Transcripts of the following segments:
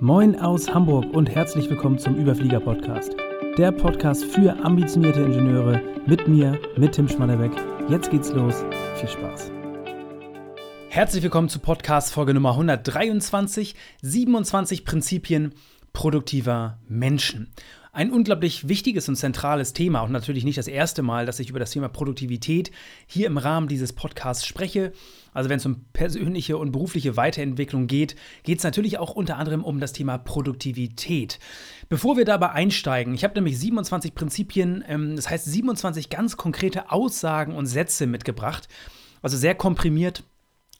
Moin aus Hamburg und herzlich willkommen zum Überflieger Podcast. Der Podcast für ambitionierte Ingenieure mit mir, mit Tim Schmannebeck. Jetzt geht's los. Viel Spaß. Herzlich willkommen zu Podcast Folge Nummer 123, 27 Prinzipien produktiver Menschen. Ein unglaublich wichtiges und zentrales Thema und natürlich nicht das erste Mal, dass ich über das Thema Produktivität hier im Rahmen dieses Podcasts spreche. Also wenn es um persönliche und berufliche Weiterentwicklung geht, geht es natürlich auch unter anderem um das Thema Produktivität. Bevor wir dabei einsteigen, ich habe nämlich 27 Prinzipien, ähm, das heißt 27 ganz konkrete Aussagen und Sätze mitgebracht. Also sehr komprimiert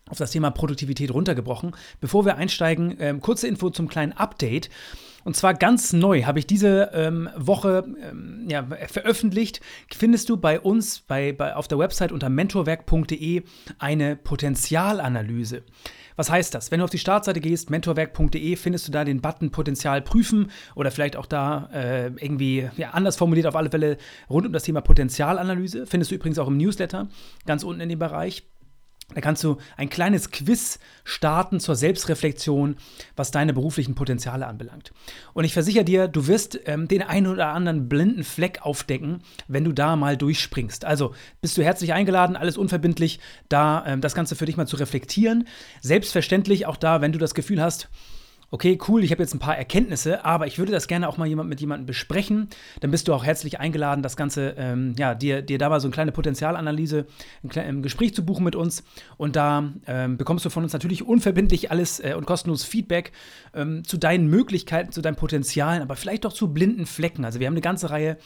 auf das Thema Produktivität runtergebrochen. Bevor wir einsteigen, ähm, kurze Info zum kleinen Update. Und zwar ganz neu habe ich diese ähm, Woche ähm, ja, veröffentlicht. Findest du bei uns bei, bei, auf der Website unter mentorwerk.de eine Potenzialanalyse. Was heißt das? Wenn du auf die Startseite gehst, mentorwerk.de, findest du da den Button Potenzial prüfen oder vielleicht auch da äh, irgendwie ja, anders formuliert auf alle Fälle rund um das Thema Potenzialanalyse. Findest du übrigens auch im Newsletter ganz unten in dem Bereich. Da kannst du ein kleines Quiz starten zur Selbstreflexion, was deine beruflichen Potenziale anbelangt. Und ich versichere dir, du wirst ähm, den einen oder anderen blinden Fleck aufdecken, wenn du da mal durchspringst. Also bist du herzlich eingeladen, alles unverbindlich, da ähm, das Ganze für dich mal zu reflektieren. Selbstverständlich auch da, wenn du das Gefühl hast, okay, cool, ich habe jetzt ein paar Erkenntnisse, aber ich würde das gerne auch mal jemand, mit jemandem besprechen. Dann bist du auch herzlich eingeladen, das Ganze, ähm, ja, dir, dir da mal so eine kleine Potenzialanalyse, ein, ein Gespräch zu buchen mit uns. Und da ähm, bekommst du von uns natürlich unverbindlich alles äh, und kostenlos Feedback ähm, zu deinen Möglichkeiten, zu deinen Potenzialen, aber vielleicht auch zu blinden Flecken. Also wir haben eine ganze Reihe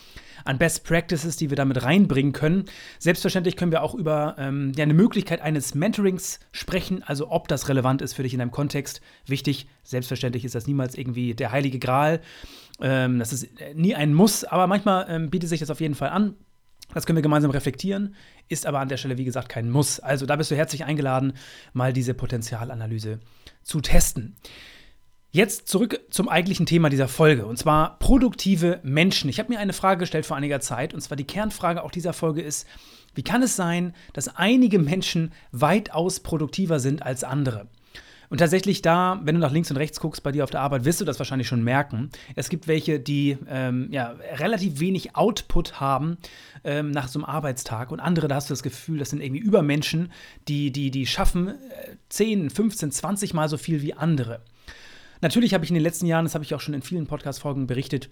an Best Practices, die wir damit reinbringen können. Selbstverständlich können wir auch über ähm, ja, eine Möglichkeit eines Mentorings sprechen, also ob das relevant ist für dich in deinem Kontext. Wichtig, selbstverständlich ist das niemals irgendwie der heilige Gral. Ähm, das ist nie ein Muss, aber manchmal ähm, bietet sich das auf jeden Fall an. Das können wir gemeinsam reflektieren, ist aber an der Stelle, wie gesagt, kein Muss. Also da bist du herzlich eingeladen, mal diese Potenzialanalyse zu testen. Jetzt zurück zum eigentlichen Thema dieser Folge, und zwar produktive Menschen. Ich habe mir eine Frage gestellt vor einiger Zeit, und zwar die Kernfrage auch dieser Folge ist, wie kann es sein, dass einige Menschen weitaus produktiver sind als andere? Und tatsächlich da, wenn du nach links und rechts guckst bei dir auf der Arbeit, wirst du das wahrscheinlich schon merken. Es gibt welche, die ähm, ja, relativ wenig Output haben ähm, nach so einem Arbeitstag und andere, da hast du das Gefühl, das sind irgendwie Übermenschen, die, die, die schaffen äh, 10, 15, 20 Mal so viel wie andere. Natürlich habe ich in den letzten Jahren, das habe ich auch schon in vielen Podcast-Folgen berichtet,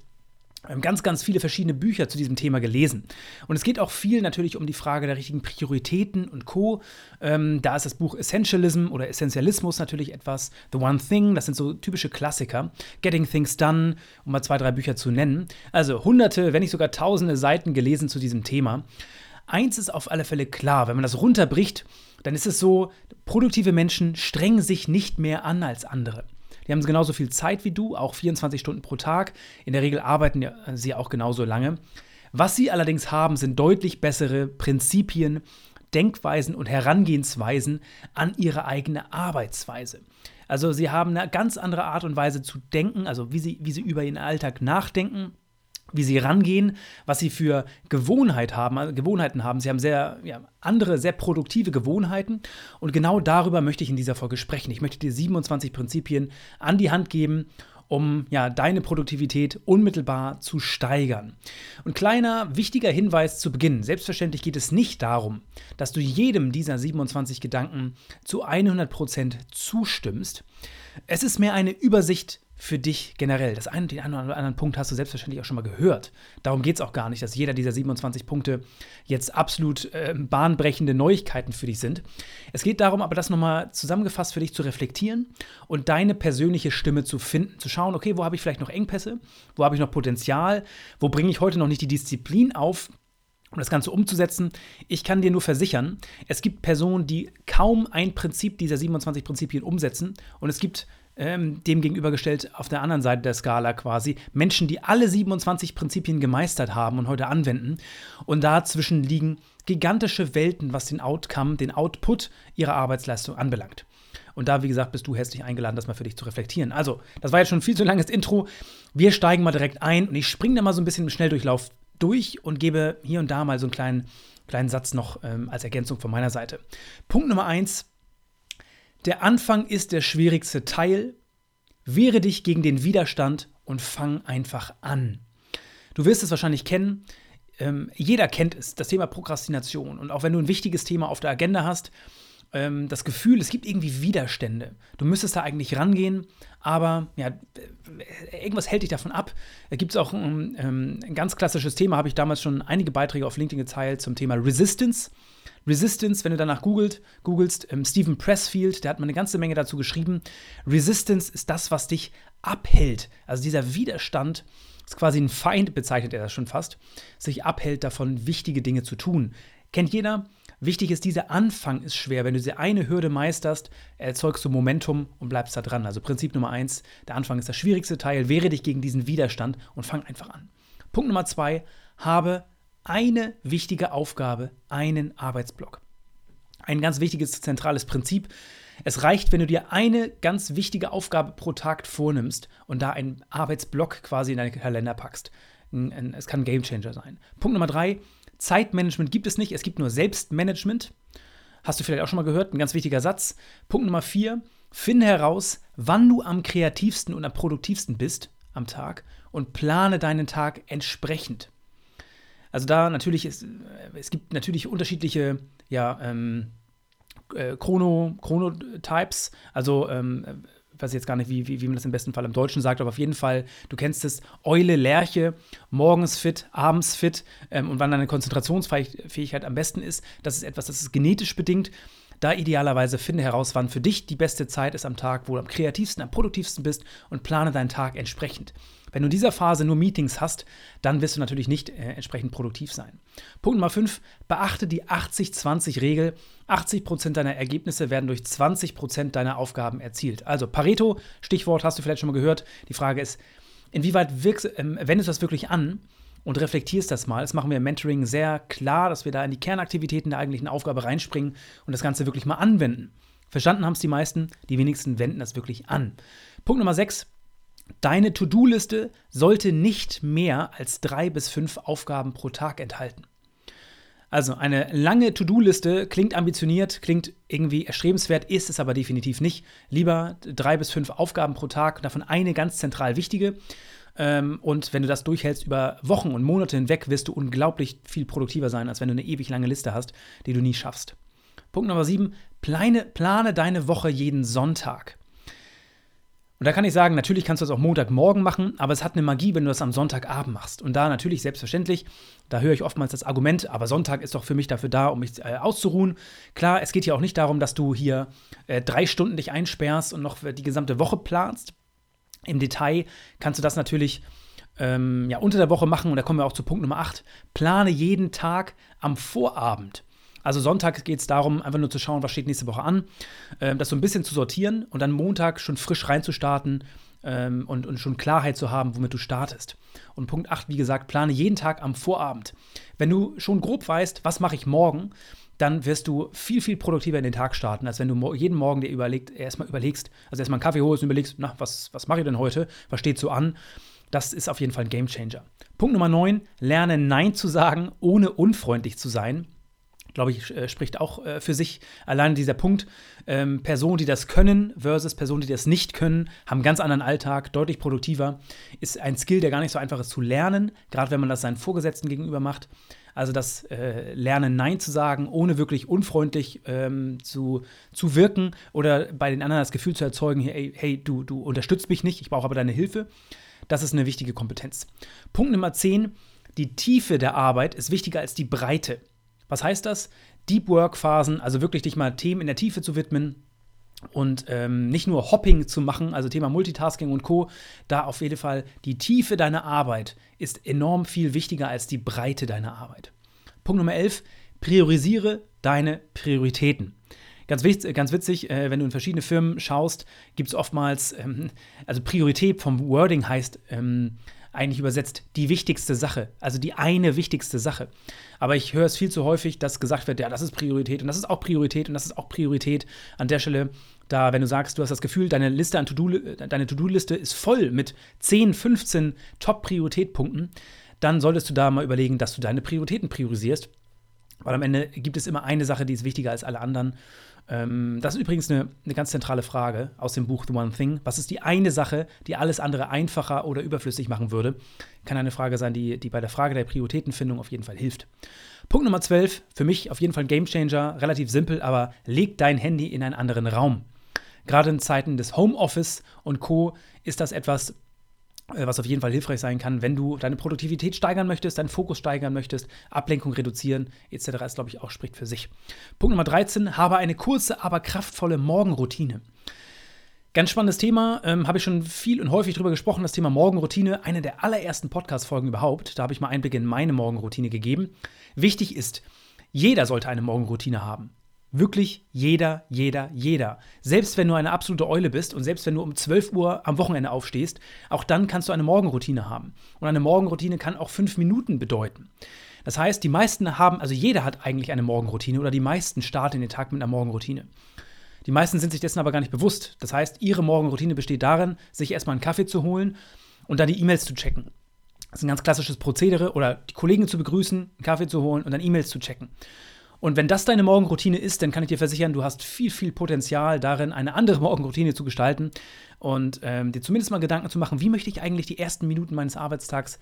ganz, ganz viele verschiedene Bücher zu diesem Thema gelesen. Und es geht auch viel natürlich um die Frage der richtigen Prioritäten und Co. Ähm, da ist das Buch Essentialism oder Essentialismus natürlich etwas. The One Thing, das sind so typische Klassiker. Getting Things Done, um mal zwei, drei Bücher zu nennen. Also hunderte, wenn nicht sogar tausende Seiten gelesen zu diesem Thema. Eins ist auf alle Fälle klar, wenn man das runterbricht, dann ist es so, produktive Menschen strengen sich nicht mehr an als andere. Die haben genauso viel Zeit wie du, auch 24 Stunden pro Tag. In der Regel arbeiten sie auch genauso lange. Was sie allerdings haben, sind deutlich bessere Prinzipien, Denkweisen und Herangehensweisen an ihre eigene Arbeitsweise. Also sie haben eine ganz andere Art und Weise zu denken, also wie sie, wie sie über ihren Alltag nachdenken wie sie rangehen, was sie für Gewohnheit haben, also Gewohnheiten haben. Sie haben sehr ja, andere, sehr produktive Gewohnheiten und genau darüber möchte ich in dieser Folge sprechen. Ich möchte dir 27 Prinzipien an die Hand geben, um ja, deine Produktivität unmittelbar zu steigern. Und kleiner, wichtiger Hinweis zu Beginn. Selbstverständlich geht es nicht darum, dass du jedem dieser 27 Gedanken zu 100% zustimmst. Es ist mehr eine Übersicht für dich generell? Das eine, den einen oder anderen Punkt hast du selbstverständlich auch schon mal gehört. Darum geht es auch gar nicht, dass jeder dieser 27 Punkte jetzt absolut äh, bahnbrechende Neuigkeiten für dich sind. Es geht darum, aber das nochmal zusammengefasst für dich zu reflektieren und deine persönliche Stimme zu finden, zu schauen, okay, wo habe ich vielleicht noch Engpässe, wo habe ich noch Potenzial, wo bringe ich heute noch nicht die Disziplin auf, um das Ganze umzusetzen. Ich kann dir nur versichern, es gibt Personen, die kaum ein Prinzip dieser 27 Prinzipien umsetzen und es gibt ähm, dem gegenübergestellt auf der anderen Seite der Skala quasi Menschen, die alle 27 Prinzipien gemeistert haben und heute anwenden. Und dazwischen liegen gigantische Welten, was den Outcome, den Output ihrer Arbeitsleistung anbelangt. Und da, wie gesagt, bist du herzlich eingeladen, das mal für dich zu reflektieren. Also, das war jetzt schon ein viel zu langes Intro. Wir steigen mal direkt ein und ich springe da mal so ein bisschen im Schnelldurchlauf durch und gebe hier und da mal so einen kleinen, kleinen Satz noch ähm, als Ergänzung von meiner Seite. Punkt Nummer eins: der Anfang ist der schwierigste Teil. Wehre dich gegen den Widerstand und fang einfach an. Du wirst es wahrscheinlich kennen. Ähm, jeder kennt es, das Thema Prokrastination. Und auch wenn du ein wichtiges Thema auf der Agenda hast, ähm, das Gefühl, es gibt irgendwie Widerstände. Du müsstest da eigentlich rangehen, aber ja, irgendwas hält dich davon ab. Da gibt es auch ein, ähm, ein ganz klassisches Thema, habe ich damals schon einige Beiträge auf LinkedIn geteilt zum Thema Resistance. Resistance, wenn du danach googelt, googelst, ähm, Stephen Pressfield, der hat mal eine ganze Menge dazu geschrieben. Resistance ist das, was dich abhält. Also dieser Widerstand ist quasi ein Feind, bezeichnet er das schon fast, sich abhält davon, wichtige Dinge zu tun. Kennt jeder? Wichtig ist, dieser Anfang ist schwer. Wenn du diese eine Hürde meisterst, erzeugst du Momentum und bleibst da dran. Also Prinzip Nummer eins, der Anfang ist das schwierigste Teil. Wehre dich gegen diesen Widerstand und fang einfach an. Punkt Nummer zwei, habe eine wichtige Aufgabe, einen Arbeitsblock. Ein ganz wichtiges zentrales Prinzip. Es reicht, wenn du dir eine ganz wichtige Aufgabe pro Tag vornimmst und da einen Arbeitsblock quasi in deinen Kalender packst. Es kann ein Gamechanger sein. Punkt Nummer drei, Zeitmanagement gibt es nicht, es gibt nur Selbstmanagement. Hast du vielleicht auch schon mal gehört, ein ganz wichtiger Satz. Punkt Nummer vier, finde heraus, wann du am kreativsten und am produktivsten bist am Tag und plane deinen Tag entsprechend. Also da natürlich, ist, äh, es gibt natürlich unterschiedliche, ja, ähm, äh, Chrono, Chronotypes, also ähm, weiß jetzt gar nicht, wie, wie, wie man das im besten Fall im Deutschen sagt, aber auf jeden Fall, du kennst es, Eule, Lerche, morgens fit, abends fit ähm, und wann deine Konzentrationsfähigkeit am besten ist, das ist etwas, das ist genetisch bedingt. Da idealerweise finde heraus, wann für dich die beste Zeit ist am Tag, wo du am kreativsten, am produktivsten bist und plane deinen Tag entsprechend. Wenn du in dieser Phase nur Meetings hast, dann wirst du natürlich nicht äh, entsprechend produktiv sein. Punkt Nummer 5, beachte die 80-20-Regel. 80% deiner Ergebnisse werden durch 20% deiner Aufgaben erzielt. Also Pareto, Stichwort hast du vielleicht schon mal gehört. Die Frage ist, inwieweit wirkst, äh, wendest du das wirklich an? Und reflektierst das mal. Das machen wir im Mentoring sehr klar, dass wir da in die Kernaktivitäten der eigentlichen Aufgabe reinspringen und das Ganze wirklich mal anwenden. Verstanden haben es die meisten, die wenigsten wenden das wirklich an. Punkt Nummer 6. Deine To-Do-Liste sollte nicht mehr als drei bis fünf Aufgaben pro Tag enthalten. Also eine lange To-Do-Liste klingt ambitioniert, klingt irgendwie erstrebenswert, ist es aber definitiv nicht. Lieber drei bis fünf Aufgaben pro Tag, davon eine ganz zentral wichtige. Ähm, und wenn du das durchhältst über Wochen und Monate hinweg, wirst du unglaublich viel produktiver sein, als wenn du eine ewig lange Liste hast, die du nie schaffst. Punkt Nummer sieben: plane, plane deine Woche jeden Sonntag. Und da kann ich sagen, natürlich kannst du das auch Montagmorgen machen, aber es hat eine Magie, wenn du das am Sonntagabend machst. Und da natürlich selbstverständlich, da höre ich oftmals das Argument, aber Sonntag ist doch für mich dafür da, um mich äh, auszuruhen. Klar, es geht hier auch nicht darum, dass du hier äh, drei Stunden dich einsperrst und noch die gesamte Woche planst. Im Detail kannst du das natürlich ähm, ja, unter der Woche machen und da kommen wir auch zu Punkt Nummer 8. Plane jeden Tag am Vorabend. Also Sonntag geht es darum, einfach nur zu schauen, was steht nächste Woche an, ähm, das so ein bisschen zu sortieren und dann Montag schon frisch reinzustarten ähm, und, und schon Klarheit zu haben, womit du startest. Und Punkt 8, wie gesagt, plane jeden Tag am Vorabend. Wenn du schon grob weißt, was mache ich morgen, dann wirst du viel, viel produktiver in den Tag starten, als wenn du jeden Morgen dir überlegt, erstmal überlegst, also erstmal einen Kaffee holst und überlegst, na, was, was mache ich denn heute? Was steht so an? Das ist auf jeden Fall ein Gamechanger. Punkt Nummer 9, lerne Nein zu sagen, ohne unfreundlich zu sein glaube ich, äh, spricht auch äh, für sich. Allein dieser Punkt, ähm, Personen, die das können versus Personen, die das nicht können, haben einen ganz anderen Alltag, deutlich produktiver, ist ein Skill, der gar nicht so einfach ist zu lernen, gerade wenn man das seinen Vorgesetzten gegenüber macht. Also das äh, Lernen, Nein zu sagen, ohne wirklich unfreundlich ähm, zu, zu wirken oder bei den anderen das Gefühl zu erzeugen, hey, hey du, du unterstützt mich nicht, ich brauche aber deine Hilfe. Das ist eine wichtige Kompetenz. Punkt Nummer 10. Die Tiefe der Arbeit ist wichtiger als die Breite. Was heißt das? Deep Work Phasen, also wirklich dich mal Themen in der Tiefe zu widmen, und ähm, nicht nur Hopping zu machen, also Thema Multitasking und Co. Da auf jeden Fall die Tiefe deiner Arbeit ist enorm viel wichtiger als die Breite deiner Arbeit. Punkt Nummer 11, priorisiere deine Prioritäten. Ganz, wichtig, ganz witzig, äh, wenn du in verschiedene Firmen schaust, gibt es oftmals, ähm, also Priorität vom Wording heißt ähm, eigentlich übersetzt die wichtigste Sache, also die eine wichtigste Sache. Aber ich höre es viel zu häufig, dass gesagt wird, ja, das ist Priorität und das ist auch Priorität und das ist auch Priorität. An der Stelle, da, wenn du sagst, du hast das Gefühl, deine Liste an To-Do, deine To-Do-Liste ist voll mit 10, 15 Top-Prioritätpunkten, dann solltest du da mal überlegen, dass du deine Prioritäten priorisierst. Weil am Ende gibt es immer eine Sache, die ist wichtiger als alle anderen. Ähm, das ist übrigens eine, eine ganz zentrale Frage aus dem Buch The One Thing. Was ist die eine Sache, die alles andere einfacher oder überflüssig machen würde? Kann eine Frage sein, die, die bei der Frage der Prioritätenfindung auf jeden Fall hilft. Punkt Nummer 12, für mich auf jeden Fall ein Gamechanger, relativ simpel, aber leg dein Handy in einen anderen Raum. Gerade in Zeiten des Homeoffice und Co. ist das etwas, was auf jeden Fall hilfreich sein kann, wenn du deine Produktivität steigern möchtest, deinen Fokus steigern möchtest, Ablenkung reduzieren etc. ist, glaube ich, auch spricht für sich. Punkt Nummer 13, habe eine kurze, aber kraftvolle Morgenroutine. Ganz spannendes Thema, ähm, habe ich schon viel und häufig drüber gesprochen, das Thema Morgenroutine, eine der allerersten Podcast-Folgen überhaupt. Da habe ich mal Einblick in meine Morgenroutine gegeben. Wichtig ist, jeder sollte eine Morgenroutine haben. Wirklich jeder, jeder, jeder. Selbst wenn du eine absolute Eule bist und selbst wenn du um 12 Uhr am Wochenende aufstehst, auch dann kannst du eine Morgenroutine haben. Und eine Morgenroutine kann auch fünf Minuten bedeuten. Das heißt, die meisten haben, also jeder hat eigentlich eine Morgenroutine oder die meisten starten den Tag mit einer Morgenroutine. Die meisten sind sich dessen aber gar nicht bewusst. Das heißt, ihre Morgenroutine besteht darin, sich erstmal einen Kaffee zu holen und dann die E-Mails zu checken. Das ist ein ganz klassisches Prozedere oder die Kollegen zu begrüßen, einen Kaffee zu holen und dann E-Mails zu checken. Und wenn das deine Morgenroutine ist, dann kann ich dir versichern, du hast viel, viel Potenzial darin, eine andere Morgenroutine zu gestalten und ähm, dir zumindest mal Gedanken zu machen, wie möchte ich eigentlich die ersten Minuten meines Arbeitstags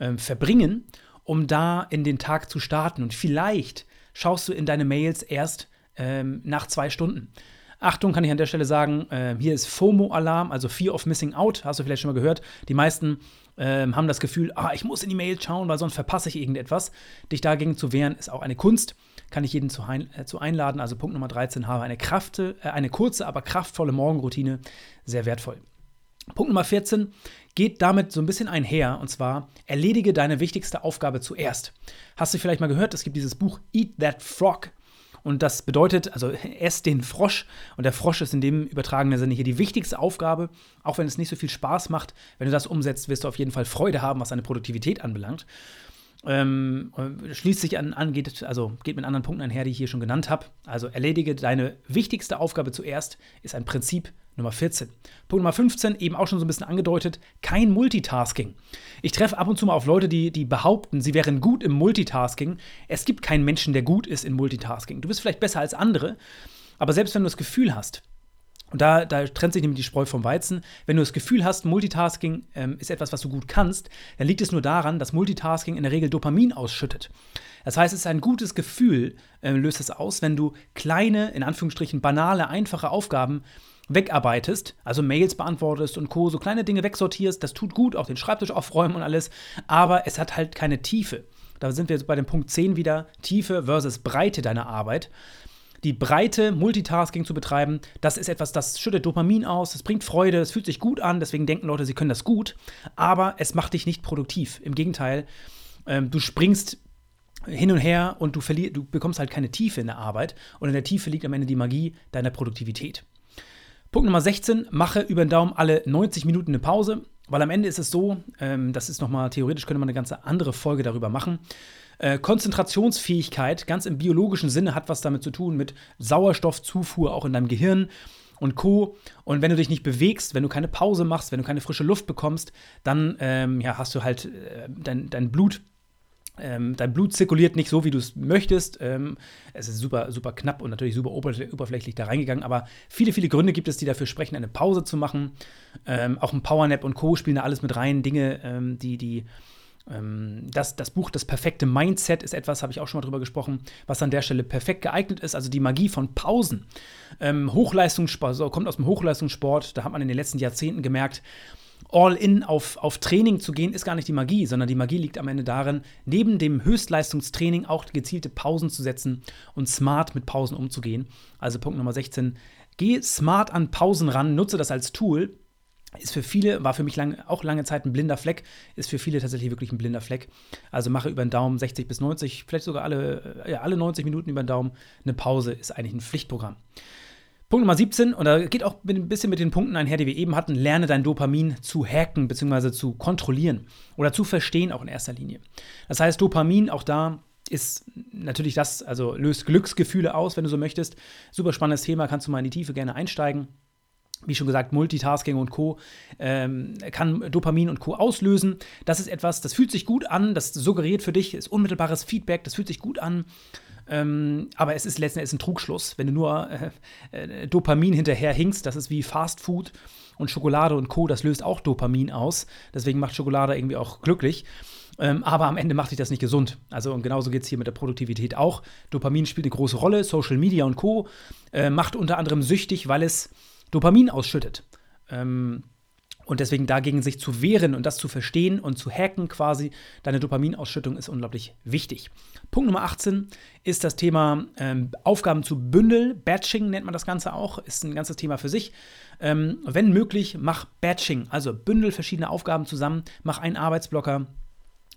ähm, verbringen, um da in den Tag zu starten. Und vielleicht schaust du in deine Mails erst ähm, nach zwei Stunden. Achtung, kann ich an der Stelle sagen, äh, hier ist FOMO-Alarm, also Fear of Missing Out, hast du vielleicht schon mal gehört. Die meisten äh, haben das Gefühl, ah, ich muss in die Mail schauen, weil sonst verpasse ich irgendetwas. Dich dagegen zu wehren, ist auch eine Kunst kann ich jeden zu, ein, äh, zu einladen. Also Punkt Nummer 13, habe eine, Kraft, äh, eine kurze, aber kraftvolle Morgenroutine. Sehr wertvoll. Punkt Nummer 14 geht damit so ein bisschen einher und zwar erledige deine wichtigste Aufgabe zuerst. Hast du vielleicht mal gehört, es gibt dieses Buch Eat That Frog und das bedeutet, also ess den Frosch und der Frosch ist in dem übertragenen Sinne hier die wichtigste Aufgabe, auch wenn es nicht so viel Spaß macht. Wenn du das umsetzt, wirst du auf jeden Fall Freude haben, was deine Produktivität anbelangt. Ähm, schließt sich an, an geht, also geht mit anderen Punkten einher, die ich hier schon genannt habe. Also erledige deine wichtigste Aufgabe zuerst, ist ein Prinzip Nummer 14. Punkt Nummer 15, eben auch schon so ein bisschen angedeutet, kein Multitasking. Ich treffe ab und zu mal auf Leute, die, die behaupten, sie wären gut im Multitasking. Es gibt keinen Menschen, der gut ist in Multitasking. Du bist vielleicht besser als andere, aber selbst wenn du das Gefühl hast, und da, da, trennt sich nämlich die Spreu vom Weizen. Wenn du das Gefühl hast, Multitasking ähm, ist etwas, was du gut kannst, dann liegt es nur daran, dass Multitasking in der Regel Dopamin ausschüttet. Das heißt, es ist ein gutes Gefühl, äh, löst es aus, wenn du kleine, in Anführungsstrichen banale, einfache Aufgaben wegarbeitest, also Mails beantwortest und Co., so kleine Dinge wegsortierst, das tut gut, auch den Schreibtisch aufräumen und alles, aber es hat halt keine Tiefe. Da sind wir jetzt bei dem Punkt 10 wieder, Tiefe versus Breite deiner Arbeit die breite Multitasking zu betreiben, das ist etwas, das schüttet Dopamin aus, das bringt Freude, es fühlt sich gut an, deswegen denken Leute, sie können das gut, aber es macht dich nicht produktiv. Im Gegenteil, ähm, du springst hin und her und du, verlier, du bekommst halt keine Tiefe in der Arbeit und in der Tiefe liegt am Ende die Magie deiner Produktivität. Punkt Nummer 16, mache über den Daumen alle 90 Minuten eine Pause, weil am Ende ist es so, ähm, das ist nochmal theoretisch, könnte man eine ganze andere Folge darüber machen. Äh, Konzentrationsfähigkeit, ganz im biologischen Sinne, hat was damit zu tun mit Sauerstoffzufuhr auch in deinem Gehirn und Co. Und wenn du dich nicht bewegst, wenn du keine Pause machst, wenn du keine frische Luft bekommst, dann ähm, ja, hast du halt äh, dein, dein Blut ähm, dein Blut zirkuliert nicht so, wie du es möchtest. Ähm, es ist super, super knapp und natürlich super oberflächlich da reingegangen, aber viele, viele Gründe gibt es, die dafür sprechen, eine Pause zu machen. Ähm, auch ein Powernap und Co. spielen da alles mit rein. Dinge, die, die das, das Buch Das perfekte Mindset ist etwas, habe ich auch schon mal drüber gesprochen, was an der Stelle perfekt geeignet ist. Also die Magie von Pausen. Ähm, Hochleistungssport, so, kommt aus dem Hochleistungssport. Da hat man in den letzten Jahrzehnten gemerkt, all in auf, auf Training zu gehen, ist gar nicht die Magie, sondern die Magie liegt am Ende darin, neben dem Höchstleistungstraining auch gezielte Pausen zu setzen und smart mit Pausen umzugehen. Also Punkt Nummer 16. Geh smart an Pausen ran, nutze das als Tool ist für viele, war für mich lang, auch lange Zeit ein blinder Fleck, ist für viele tatsächlich wirklich ein blinder Fleck. Also mache über den Daumen 60 bis 90, vielleicht sogar alle, äh, ja, alle 90 Minuten über den Daumen eine Pause, ist eigentlich ein Pflichtprogramm. Punkt Nummer 17, und da geht auch ein bisschen mit den Punkten einher, die wir eben hatten, lerne dein Dopamin zu hacken bzw. zu kontrollieren oder zu verstehen, auch in erster Linie. Das heißt, Dopamin, auch da ist natürlich das, also löst Glücksgefühle aus, wenn du so möchtest. Super spannendes Thema, kannst du mal in die Tiefe gerne einsteigen. Wie schon gesagt, Multitasking und Co. Ähm, kann Dopamin und Co. auslösen. Das ist etwas, das fühlt sich gut an, das suggeriert für dich, ist unmittelbares Feedback, das fühlt sich gut an. Ähm, aber es ist letzten Endes ein Trugschluss. Wenn du nur äh, äh, Dopamin hinterher hinkst, das ist wie Fast Food und Schokolade und Co., das löst auch Dopamin aus. Deswegen macht Schokolade irgendwie auch glücklich. Ähm, aber am Ende macht dich das nicht gesund. Also und genauso geht es hier mit der Produktivität auch. Dopamin spielt eine große Rolle. Social Media und Co. Äh, macht unter anderem süchtig, weil es Dopamin ausschüttet. Ähm, und deswegen dagegen sich zu wehren und das zu verstehen und zu hacken quasi, deine Dopaminausschüttung ist unglaublich wichtig. Punkt Nummer 18 ist das Thema ähm, Aufgaben zu bündeln. Batching nennt man das Ganze auch, ist ein ganzes Thema für sich. Ähm, wenn möglich, mach Batching, also bündel verschiedene Aufgaben zusammen, mach einen Arbeitsblocker.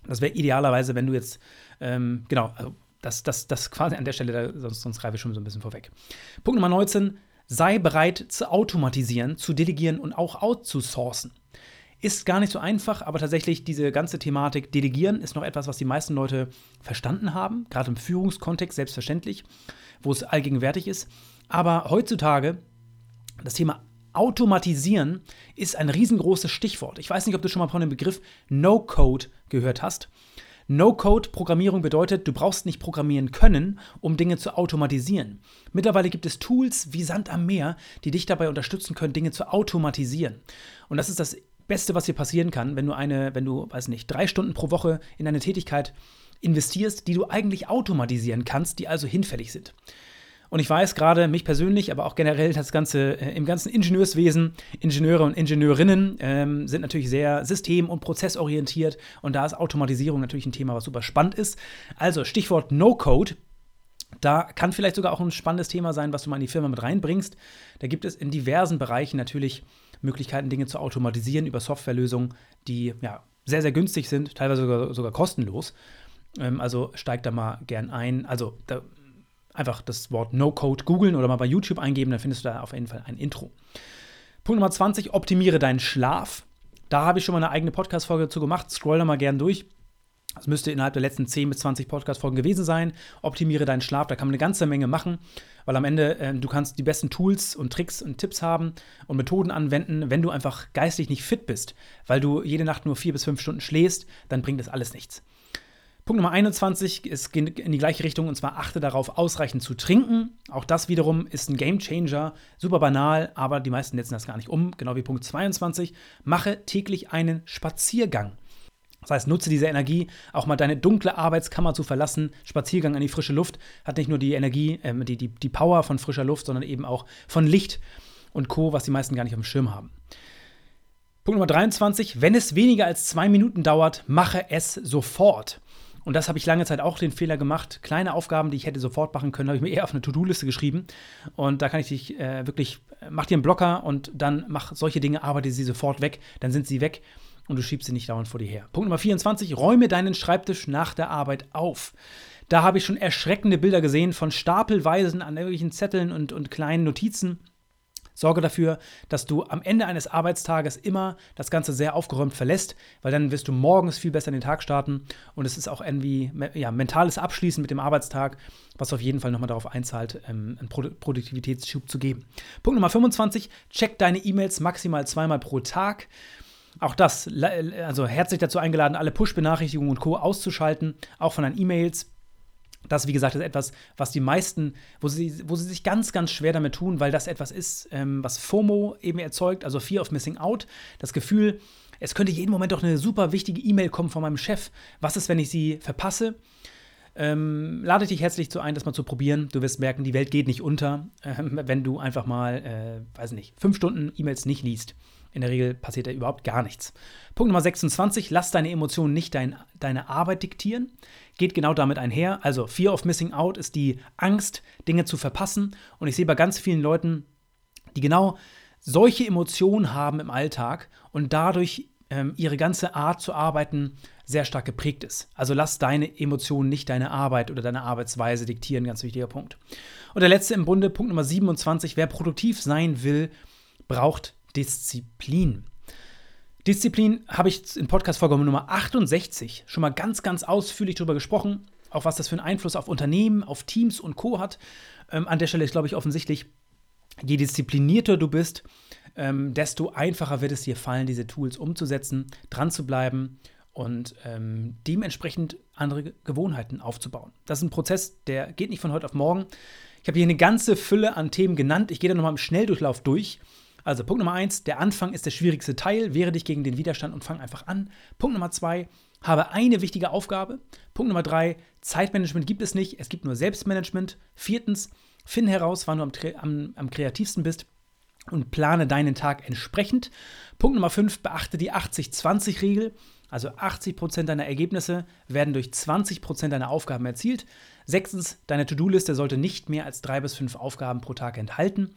Das wäre idealerweise, wenn du jetzt, ähm, genau, also das, das, das quasi an der Stelle, sonst, sonst greife ich schon so ein bisschen vorweg. Punkt Nummer 19, sei bereit zu automatisieren, zu delegieren und auch outzusourcen. Ist gar nicht so einfach, aber tatsächlich diese ganze Thematik Delegieren ist noch etwas, was die meisten Leute verstanden haben, gerade im Führungskontext selbstverständlich, wo es allgegenwärtig ist. Aber heutzutage das Thema Automatisieren ist ein riesengroßes Stichwort. Ich weiß nicht, ob du schon mal von dem Begriff No-Code gehört hast. No-Code-Programmierung bedeutet, du brauchst nicht programmieren können, um Dinge zu automatisieren. Mittlerweile gibt es Tools wie Sand am Meer, die dich dabei unterstützen können, Dinge zu automatisieren. Und das ist das Beste, was dir passieren kann, wenn du eine, wenn du, weiß nicht, drei Stunden pro Woche in eine Tätigkeit investierst, die du eigentlich automatisieren kannst, die also hinfällig sind. Und ich weiß gerade, mich persönlich, aber auch generell das Ganze äh, im ganzen Ingenieurswesen, Ingenieure und Ingenieurinnen ähm, sind natürlich sehr system- und prozessorientiert und da ist Automatisierung natürlich ein Thema, was super spannend ist. Also Stichwort No-Code. Da kann vielleicht sogar auch ein spannendes Thema sein, was du mal in die Firma mit reinbringst. Da gibt es in diversen Bereichen natürlich Möglichkeiten, Dinge zu automatisieren über Softwarelösungen, die ja, sehr, sehr günstig sind, teilweise sogar, sogar kostenlos. Ähm, also steig da mal gern ein. Also da einfach das Wort No-Code googeln oder mal bei YouTube eingeben, dann findest du da auf jeden Fall ein Intro. Punkt Nummer 20, optimiere deinen Schlaf. Da habe ich schon mal eine eigene Podcast-Folge dazu gemacht. Scroll da mal gern durch. Das müsste innerhalb der letzten 10 bis 20 Podcast-Folgen gewesen sein. Optimiere deinen Schlaf, da kann man eine ganze Menge machen, weil am Ende äh, du kannst die besten Tools und Tricks und Tipps haben und Methoden anwenden, wenn du einfach geistig nicht fit bist, weil du jede Nacht nur vier bis fünf Stunden schläfst, dann bringt das alles nichts. Punkt Nummer 21 ist in die gleiche Richtung und zwar achte darauf, ausreichend zu trinken. Auch das wiederum ist ein Game Changer. Super banal, aber die meisten setzen das gar nicht um. Genau wie Punkt 22. Mache täglich einen Spaziergang. Das heißt, nutze diese Energie, auch mal deine dunkle Arbeitskammer zu verlassen. Spaziergang an die frische Luft hat nicht nur die Energie, äh, die, die, die Power von frischer Luft, sondern eben auch von Licht und Co., was die meisten gar nicht auf dem Schirm haben. Punkt Nummer 23. Wenn es weniger als zwei Minuten dauert, mache es sofort. Und das habe ich lange Zeit auch den Fehler gemacht. Kleine Aufgaben, die ich hätte sofort machen können, habe ich mir eher auf eine To-Do-Liste geschrieben. Und da kann ich dich äh, wirklich, mach dir einen Blocker und dann mach solche Dinge, arbeite sie sofort weg, dann sind sie weg und du schiebst sie nicht dauernd vor dir her. Punkt Nummer 24, räume deinen Schreibtisch nach der Arbeit auf. Da habe ich schon erschreckende Bilder gesehen von Stapelweisen an irgendwelchen Zetteln und, und kleinen Notizen Sorge dafür, dass du am Ende eines Arbeitstages immer das Ganze sehr aufgeräumt verlässt, weil dann wirst du morgens viel besser in den Tag starten und es ist auch irgendwie ja, mentales Abschließen mit dem Arbeitstag, was auf jeden Fall nochmal darauf einzahlt, ähm, einen Produktivitätsschub zu geben. Punkt Nummer 25, check deine E-Mails maximal zweimal pro Tag. Auch das, also herzlich dazu eingeladen, alle Push-Benachrichtigungen und Co. auszuschalten, auch von deinen E-Mails. Das, wie gesagt, ist etwas, was die meisten, wo sie, wo sie sich ganz, ganz schwer damit tun, weil das etwas ist, ähm, was FOMO eben erzeugt, also Fear of Missing Out. Das Gefühl, es könnte jeden Moment doch eine super wichtige E-Mail kommen von meinem Chef. Was ist, wenn ich sie verpasse? Ähm, lade dich herzlich zu ein, das mal zu probieren. Du wirst merken, die Welt geht nicht unter, äh, wenn du einfach mal, äh, weiß nicht, fünf Stunden E-Mails nicht liest. In der Regel passiert da überhaupt gar nichts. Punkt Nummer 26, lass deine Emotionen nicht dein, deine Arbeit diktieren. Geht genau damit einher. Also Fear of Missing Out ist die Angst, Dinge zu verpassen. Und ich sehe bei ganz vielen Leuten, die genau solche Emotionen haben im Alltag und dadurch ähm, ihre ganze Art zu arbeiten sehr stark geprägt ist. Also lass deine Emotionen nicht deine Arbeit oder deine Arbeitsweise diktieren, ganz wichtiger Punkt. Und der letzte im Bunde, Punkt Nummer 27, wer produktiv sein will, braucht Disziplin. Disziplin habe ich in Podcast-Folge Nummer 68 schon mal ganz, ganz ausführlich darüber gesprochen, auch was das für einen Einfluss auf Unternehmen, auf Teams und Co. hat. Ähm, an der Stelle ist, glaube ich, offensichtlich, je disziplinierter du bist, ähm, desto einfacher wird es dir fallen, diese Tools umzusetzen, dran zu bleiben und ähm, dementsprechend andere Gewohnheiten aufzubauen. Das ist ein Prozess, der geht nicht von heute auf morgen. Ich habe hier eine ganze Fülle an Themen genannt. Ich gehe da nochmal im Schnelldurchlauf durch. Also Punkt Nummer eins, der Anfang ist der schwierigste Teil. Wehre dich gegen den Widerstand und fang einfach an. Punkt Nummer zwei, habe eine wichtige Aufgabe. Punkt Nummer drei, Zeitmanagement gibt es nicht, es gibt nur Selbstmanagement. Viertens, finde heraus, wann du am, am, am kreativsten bist und plane deinen Tag entsprechend. Punkt Nummer fünf, beachte die 80-20-Regel. Also 80% deiner Ergebnisse werden durch 20% deiner Aufgaben erzielt. Sechstens, deine To-Do-Liste sollte nicht mehr als drei bis fünf Aufgaben pro Tag enthalten.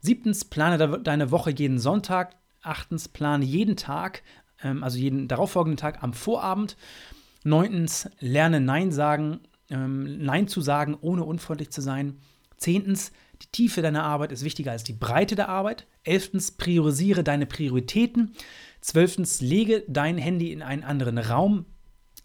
Siebtens, plane deine Woche jeden Sonntag. Achtens, plane jeden Tag, ähm, also jeden darauffolgenden Tag am Vorabend. Neuntens, lerne Nein sagen, ähm, Nein zu sagen, ohne unfreundlich zu sein. Zehntens, die Tiefe deiner Arbeit ist wichtiger als die Breite der Arbeit. Elftens, priorisiere deine Prioritäten. Zwölftens, lege dein Handy in einen anderen Raum.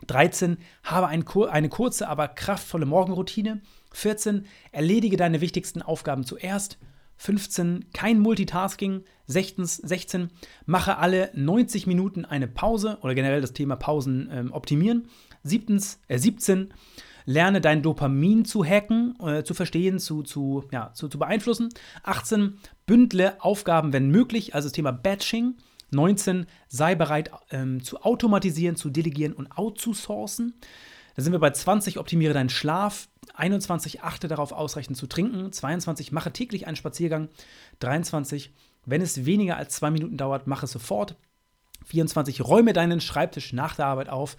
13. Habe ein, eine kurze, aber kraftvolle Morgenroutine. 14. Erledige deine wichtigsten Aufgaben zuerst. 15. Kein Multitasking. 16. 16 mache alle 90 Minuten eine Pause oder generell das Thema Pausen ähm, optimieren. 17. Äh, 17 lerne dein Dopamin zu hacken, äh, zu verstehen, zu, zu, ja, zu, zu beeinflussen. 18. Bündle Aufgaben, wenn möglich, also das Thema Batching. 19. Sei bereit ähm, zu automatisieren, zu delegieren und outzusourcen. Da sind wir bei 20. Optimiere deinen Schlaf. 21. Achte darauf, ausreichend zu trinken. 22. Mache täglich einen Spaziergang. 23. Wenn es weniger als zwei Minuten dauert, mache es sofort. 24. Räume deinen Schreibtisch nach der Arbeit auf.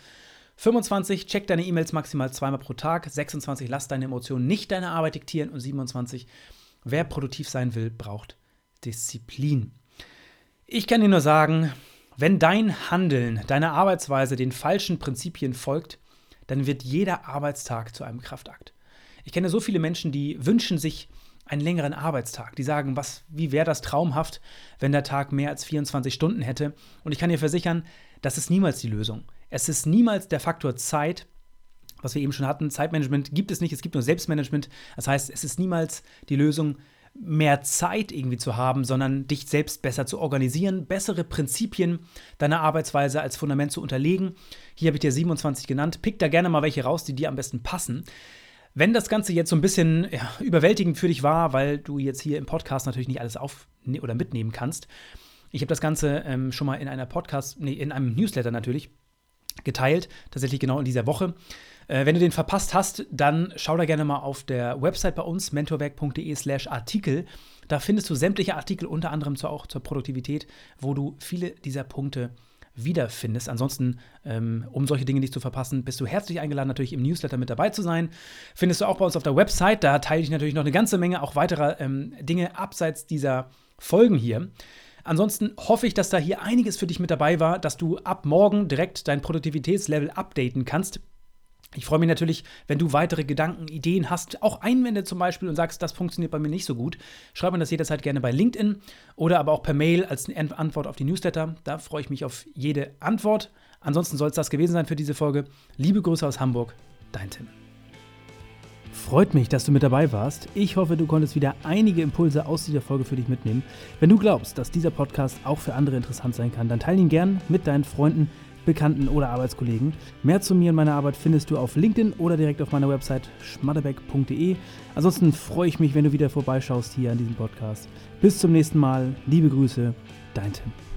25. Check deine E-Mails maximal zweimal pro Tag. 26. Lass deine Emotionen nicht deine Arbeit diktieren. Und 27. Wer produktiv sein will, braucht Disziplin. Ich kann dir nur sagen, wenn dein Handeln, deine Arbeitsweise den falschen Prinzipien folgt, dann wird jeder Arbeitstag zu einem Kraftakt. Ich kenne so viele Menschen, die wünschen sich einen längeren Arbeitstag. Die sagen, was, wie wäre das traumhaft, wenn der Tag mehr als 24 Stunden hätte. Und ich kann dir versichern, das ist niemals die Lösung. Es ist niemals der Faktor Zeit, was wir eben schon hatten. Zeitmanagement gibt es nicht, es gibt nur Selbstmanagement. Das heißt, es ist niemals die Lösung, mehr Zeit irgendwie zu haben, sondern dich selbst besser zu organisieren, bessere Prinzipien deiner Arbeitsweise als Fundament zu unterlegen. Hier habe ich dir 27 genannt. Pick da gerne mal welche raus, die dir am besten passen. Wenn das Ganze jetzt so ein bisschen ja, überwältigend für dich war, weil du jetzt hier im Podcast natürlich nicht alles auf ne, oder mitnehmen kannst, ich habe das Ganze ähm, schon mal in einer Podcast, nee, in einem Newsletter natürlich geteilt, tatsächlich genau in dieser Woche. Äh, wenn du den verpasst hast, dann schau da gerne mal auf der Website bei uns, mentorwerk.de/slash Artikel. Da findest du sämtliche Artikel, unter anderem zu, auch zur Produktivität, wo du viele dieser Punkte wiederfindest. Ansonsten, ähm, um solche Dinge nicht zu verpassen, bist du herzlich eingeladen, natürlich im Newsletter mit dabei zu sein. Findest du auch bei uns auf der Website. Da teile ich natürlich noch eine ganze Menge auch weiterer ähm, Dinge abseits dieser Folgen hier. Ansonsten hoffe ich, dass da hier einiges für dich mit dabei war, dass du ab morgen direkt dein Produktivitätslevel updaten kannst. Ich freue mich natürlich, wenn du weitere Gedanken, Ideen hast, auch Einwände zum Beispiel und sagst, das funktioniert bei mir nicht so gut. Schreib mir das jederzeit gerne bei LinkedIn oder aber auch per Mail als Antwort auf die Newsletter. Da freue ich mich auf jede Antwort. Ansonsten soll es das gewesen sein für diese Folge. Liebe Grüße aus Hamburg, dein Tim. Freut mich, dass du mit dabei warst. Ich hoffe, du konntest wieder einige Impulse aus dieser Folge für dich mitnehmen. Wenn du glaubst, dass dieser Podcast auch für andere interessant sein kann, dann teile ihn gern mit deinen Freunden Bekannten oder Arbeitskollegen. Mehr zu mir und meiner Arbeit findest du auf LinkedIn oder direkt auf meiner Website schmadebeck.de. Ansonsten freue ich mich, wenn du wieder vorbeischaust hier an diesem Podcast. Bis zum nächsten Mal. Liebe Grüße, dein Tim.